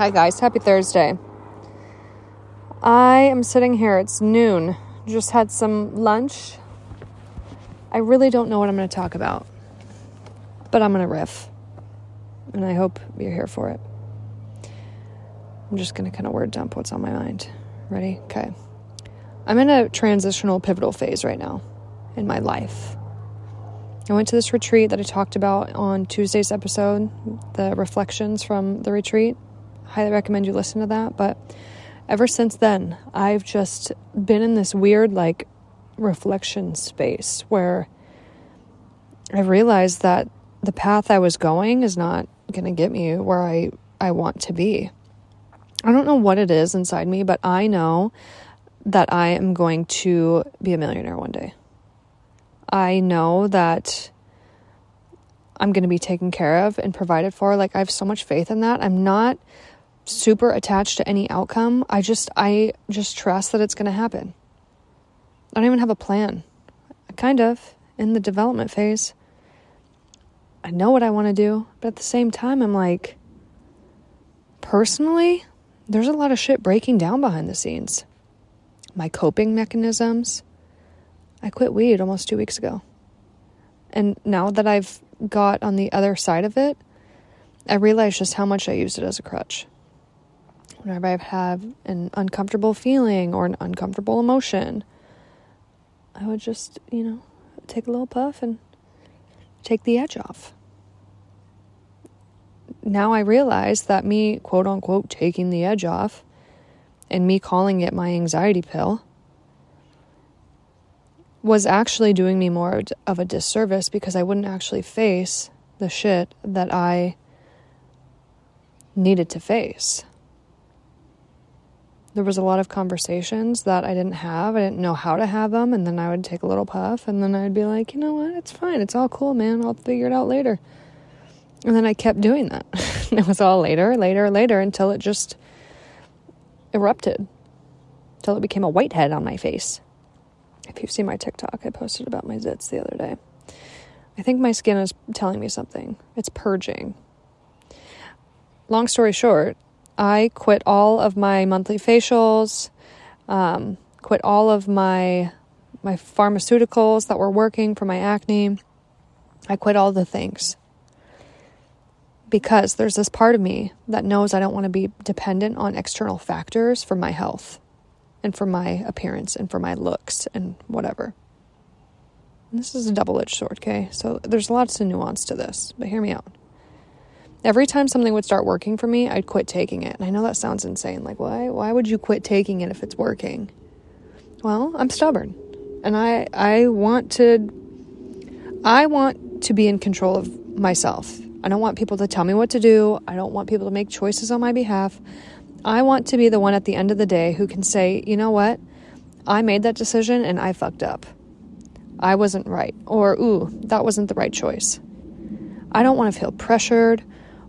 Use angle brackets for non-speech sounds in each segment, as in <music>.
Hi, guys. Happy Thursday. I am sitting here. It's noon. Just had some lunch. I really don't know what I'm going to talk about, but I'm going to riff. And I hope you're here for it. I'm just going to kind of word dump what's on my mind. Ready? Okay. I'm in a transitional, pivotal phase right now in my life. I went to this retreat that I talked about on Tuesday's episode, the reflections from the retreat. Highly recommend you listen to that. But ever since then, I've just been in this weird, like, reflection space where I realized that the path I was going is not going to get me where I, I want to be. I don't know what it is inside me, but I know that I am going to be a millionaire one day. I know that I'm going to be taken care of and provided for. Like, I have so much faith in that. I'm not super attached to any outcome. I just, I just trust that it's going to happen. I don't even have a plan. Kind of in the development phase. I know what I want to do, but at the same time, I'm like, personally, there's a lot of shit breaking down behind the scenes. My coping mechanisms, I quit weed almost two weeks ago. And now that I've got on the other side of it, I realize just how much I used it as a crutch. Whenever I have an uncomfortable feeling or an uncomfortable emotion, I would just, you know, take a little puff and take the edge off. Now I realize that me, quote unquote, taking the edge off and me calling it my anxiety pill was actually doing me more of a disservice because I wouldn't actually face the shit that I needed to face. There was a lot of conversations that I didn't have. I didn't know how to have them. And then I would take a little puff and then I'd be like, you know what? It's fine. It's all cool, man. I'll figure it out later. And then I kept doing that. <laughs> it was all later, later, later until it just erupted, until it became a whitehead on my face. If you've seen my TikTok, I posted about my zits the other day. I think my skin is telling me something. It's purging. Long story short, I quit all of my monthly facials, um, quit all of my my pharmaceuticals that were working for my acne. I quit all the things because there's this part of me that knows I don't want to be dependent on external factors for my health and for my appearance and for my looks and whatever. And this is a double edged sword, okay? So there's lots of nuance to this, but hear me out. Every time something would start working for me, I'd quit taking it. And I know that sounds insane. Like, why why would you quit taking it if it's working? Well, I'm stubborn. And I I want to I want to be in control of myself. I don't want people to tell me what to do. I don't want people to make choices on my behalf. I want to be the one at the end of the day who can say, you know what? I made that decision and I fucked up. I wasn't right. Or, ooh, that wasn't the right choice. I don't want to feel pressured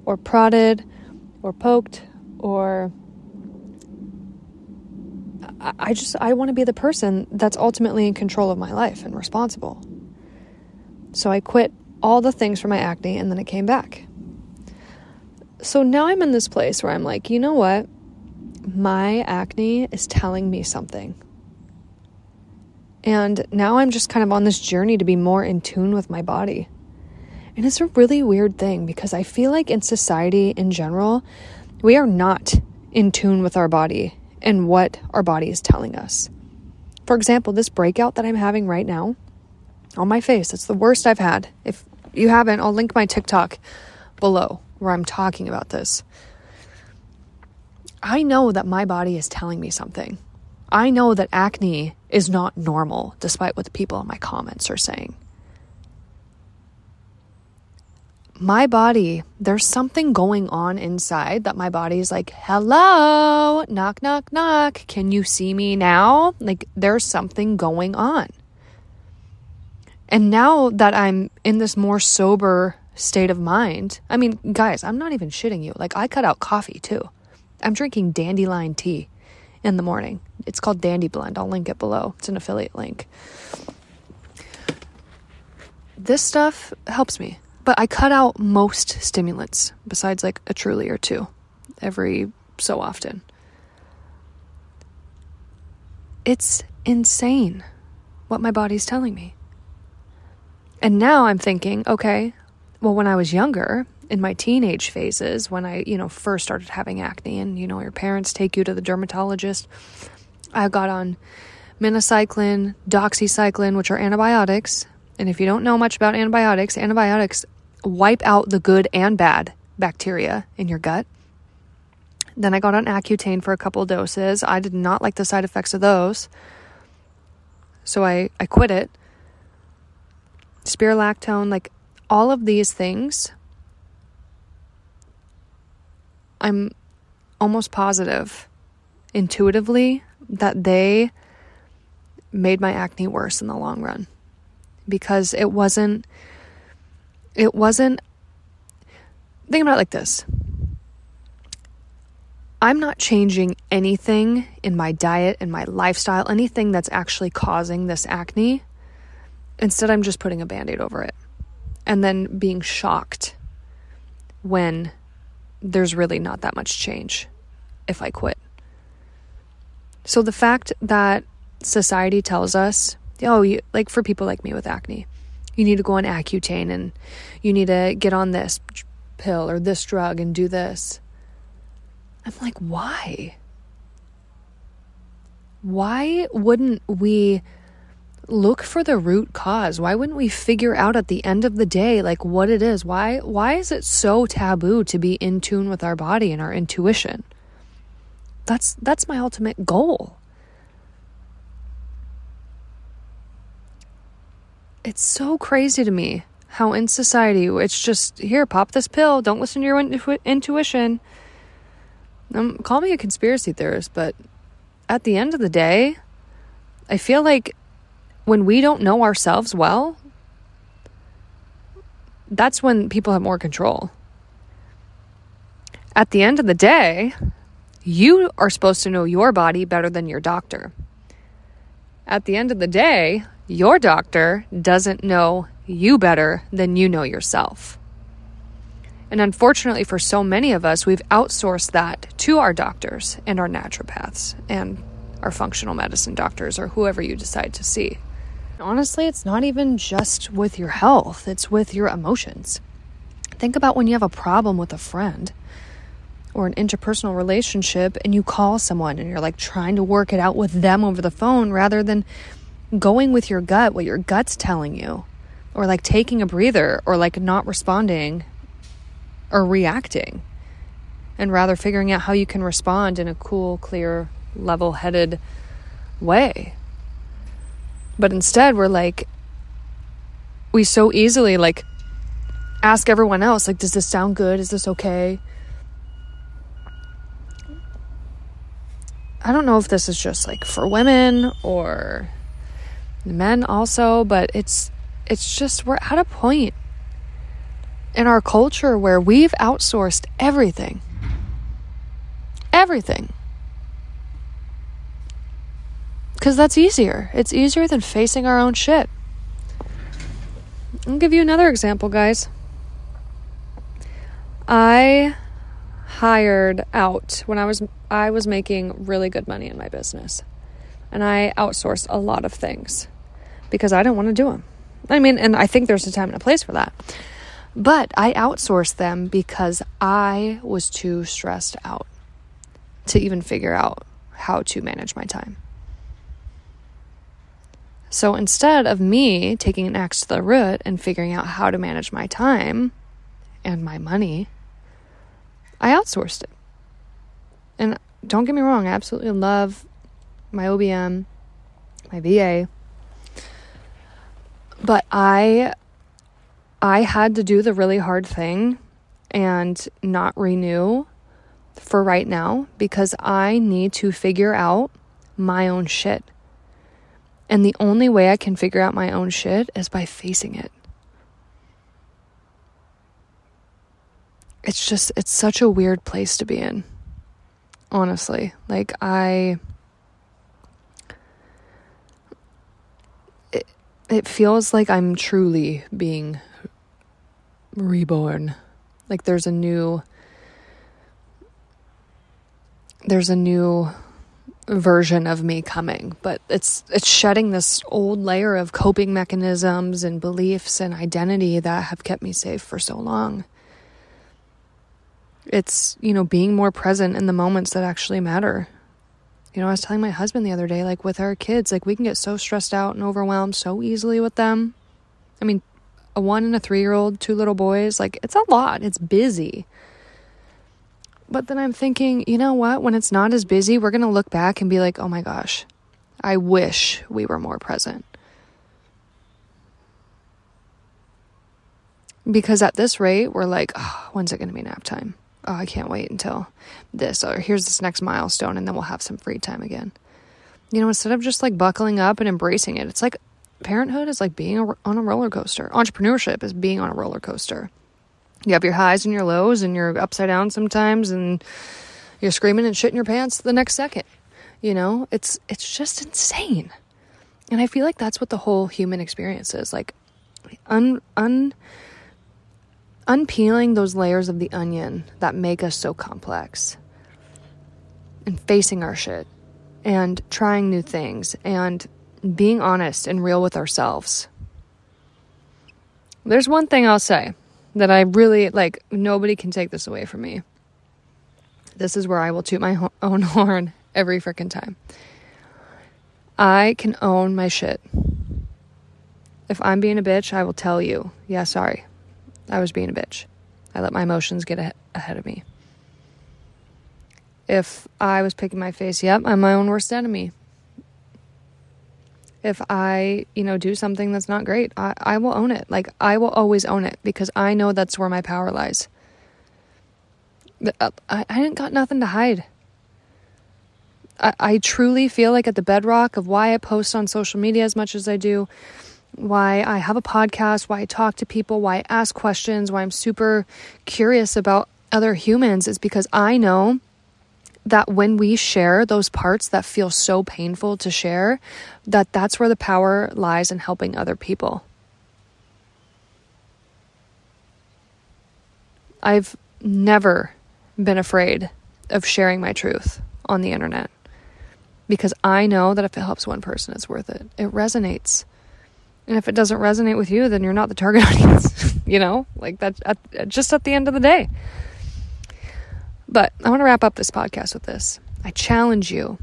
or prodded or poked or. I just, I want to be the person that's ultimately in control of my life and responsible. So I quit all the things for my acne and then it came back. So now I'm in this place where I'm like, you know what? my acne is telling me something. And now I'm just kind of on this journey to be more in tune with my body. And it's a really weird thing because I feel like in society in general, we are not in tune with our body and what our body is telling us. For example, this breakout that I'm having right now on my face, it's the worst I've had. If you haven't, I'll link my TikTok below where I'm talking about this. I know that my body is telling me something. I know that acne is not normal, despite what the people in my comments are saying. My body, there's something going on inside that my body is like, hello, knock, knock, knock. Can you see me now? Like, there's something going on. And now that I'm in this more sober state of mind, I mean, guys, I'm not even shitting you. Like, I cut out coffee too. I'm drinking dandelion tea in the morning. It's called Dandy Blend. I'll link it below. It's an affiliate link. This stuff helps me, but I cut out most stimulants besides like a truly or two every so often. It's insane what my body's telling me. And now I'm thinking, okay, well, when I was younger, in my teenage phases, when I, you know, first started having acne and, you know, your parents take you to the dermatologist, I got on minocycline, doxycycline, which are antibiotics. And if you don't know much about antibiotics, antibiotics wipe out the good and bad bacteria in your gut. Then I got on Accutane for a couple doses. I did not like the side effects of those. So I, I quit it. Spironolactone, like all of these things, I'm almost positive intuitively that they made my acne worse in the long run because it wasn't it wasn't think about it like this I'm not changing anything in my diet and my lifestyle, anything that's actually causing this acne. Instead, I'm just putting a band aid over it and then being shocked when there's really not that much change if I quit. So the fact that society tells us, oh, you, like for people like me with acne, you need to go on Accutane and you need to get on this pill or this drug and do this. I'm like, why? Why wouldn't we look for the root cause? Why wouldn't we figure out at the end of the day like what it is? Why why is it so taboo to be in tune with our body and our intuition? That's that's my ultimate goal. It's so crazy to me how in society it's just here pop this pill, don't listen to your intu- intuition. Um, call me a conspiracy theorist, but at the end of the day, I feel like when we don't know ourselves well, that's when people have more control. At the end of the day, you are supposed to know your body better than your doctor. At the end of the day, your doctor doesn't know you better than you know yourself. And unfortunately, for so many of us, we've outsourced that to our doctors and our naturopaths and our functional medicine doctors or whoever you decide to see. Honestly, it's not even just with your health, it's with your emotions. Think about when you have a problem with a friend or an interpersonal relationship and you call someone and you're like trying to work it out with them over the phone rather than going with your gut, what your gut's telling you, or like taking a breather or like not responding or reacting, and rather figuring out how you can respond in a cool, clear, level headed way. But instead, we're like, we so easily like ask everyone else, like, does this sound good? Is this okay? I don't know if this is just like for women or men also, but it's it's just we're at a point in our culture where we've outsourced everything. Everything. Cuz that's easier. It's easier than facing our own shit. I'll give you another example, guys. I hired out when I was I was making really good money in my business. And I outsourced a lot of things because I didn't want to do them. I mean, and I think there's a time and a place for that. But I outsourced them because I was too stressed out to even figure out how to manage my time. So instead of me taking an axe to the root and figuring out how to manage my time and my money, I outsourced it. And don't get me wrong, I absolutely love my OBM, my VA. But I I had to do the really hard thing and not renew for right now because I need to figure out my own shit. And the only way I can figure out my own shit is by facing it. it's just it's such a weird place to be in. Honestly, like I it, feels like I'm truly being reborn. Like there's a new there's a new version of me coming, but it's it's shedding this old layer of coping mechanisms and beliefs and identity that have kept me safe for so long. It's, you know, being more present in the moments that actually matter. You know, I was telling my husband the other day like with our kids, like we can get so stressed out and overwhelmed so easily with them. I mean, a 1 and a 3-year-old, two little boys, like it's a lot. It's busy. But then I'm thinking, you know what? When it's not as busy, we're going to look back and be like, oh my gosh, I wish we were more present. Because at this rate, we're like, oh, when's it going to be nap time? Oh, I can't wait until this, or here's this next milestone, and then we'll have some free time again. You know, instead of just like buckling up and embracing it, it's like parenthood is like being on a roller coaster. Entrepreneurship is being on a roller coaster you have your highs and your lows and you're upside down sometimes and you're screaming and shitting your pants the next second you know it's it's just insane and i feel like that's what the whole human experience is like un un unpeeling those layers of the onion that make us so complex and facing our shit and trying new things and being honest and real with ourselves there's one thing i'll say that I really like. Nobody can take this away from me. This is where I will toot my ho- own <laughs> horn every freaking time. I can own my shit. If I'm being a bitch, I will tell you, yeah, sorry. I was being a bitch. I let my emotions get a- ahead of me. If I was picking my face, yep, I'm my own worst enemy if I, you know, do something that's not great, I, I will own it. Like, I will always own it because I know that's where my power lies. Uh, I, I didn't got nothing to hide. I, I truly feel like at the bedrock of why I post on social media as much as I do, why I have a podcast, why I talk to people, why I ask questions, why I'm super curious about other humans is because I know that when we share those parts that feel so painful to share, that that's where the power lies in helping other people. I've never been afraid of sharing my truth on the internet because I know that if it helps one person, it's worth it. It resonates. And if it doesn't resonate with you, then you're not the target <laughs> audience, you know? Like that at, just at the end of the day. But I want to wrap up this podcast with this. I challenge you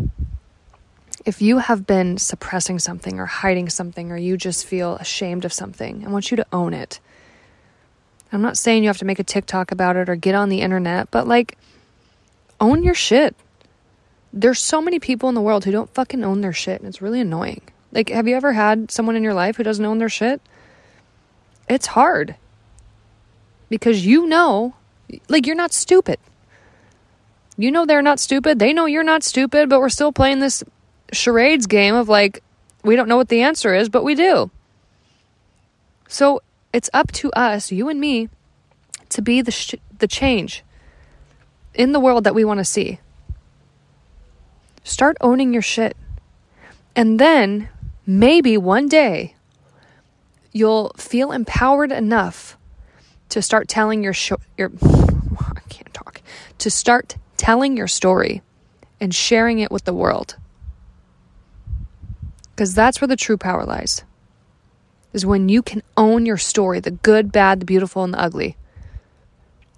if you have been suppressing something or hiding something or you just feel ashamed of something, I want you to own it. I'm not saying you have to make a TikTok about it or get on the internet, but like, own your shit. There's so many people in the world who don't fucking own their shit, and it's really annoying. Like, have you ever had someone in your life who doesn't own their shit? It's hard because you know, like, you're not stupid. You know they're not stupid. They know you're not stupid, but we're still playing this charades game of like, we don't know what the answer is, but we do. So it's up to us, you and me, to be the, sh- the change in the world that we want to see. Start owning your shit. And then maybe one day you'll feel empowered enough to start telling your sh- your <laughs> I can't talk. To start telling your story and sharing it with the world. Because that's where the true power lies. Is when you can own your story the good, bad, the beautiful, and the ugly.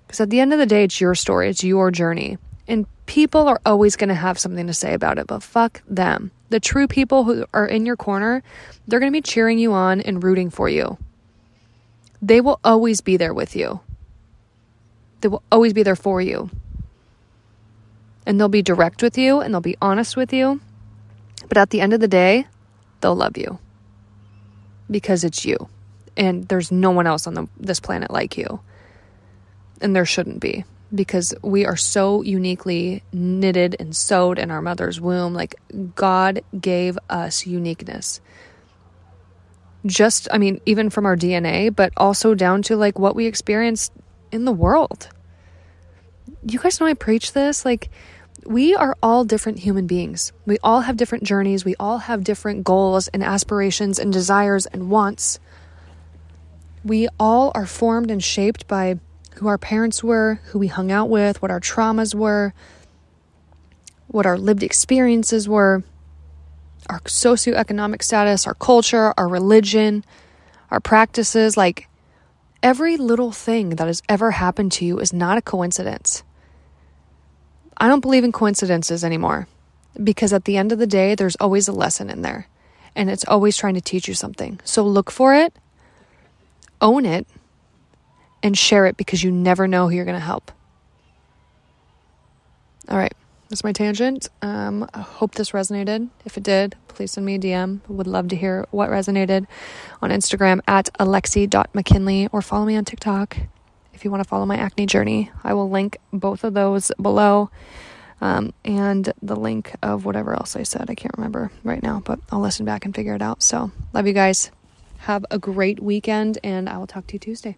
Because at the end of the day, it's your story, it's your journey. And people are always going to have something to say about it, but fuck them. The true people who are in your corner, they're going to be cheering you on and rooting for you. They will always be there with you, they will always be there for you and they'll be direct with you and they'll be honest with you. But at the end of the day, they'll love you because it's you. And there's no one else on the, this planet like you. And there shouldn't be because we are so uniquely knitted and sewed in our mother's womb. Like God gave us uniqueness. Just, I mean, even from our DNA, but also down to like what we experience in the world you guys know I preach this? Like, we are all different human beings. We all have different journeys. We all have different goals and aspirations and desires and wants. We all are formed and shaped by who our parents were, who we hung out with, what our traumas were. what our lived experiences were, our socioeconomic status, our culture, our religion, our practices. Like every little thing that has ever happened to you is not a coincidence. I don't believe in coincidences anymore because at the end of the day, there's always a lesson in there and it's always trying to teach you something. So look for it, own it, and share it because you never know who you're going to help. All right, that's my tangent. Um, I hope this resonated. If it did, please send me a DM. Would love to hear what resonated on Instagram at alexi.mckinley or follow me on TikTok if you want to follow my acne journey. I will link both of those below um, and the link of whatever else I said. I can't remember right now, but I'll listen back and figure it out. So, love you guys. Have a great weekend, and I will talk to you Tuesday.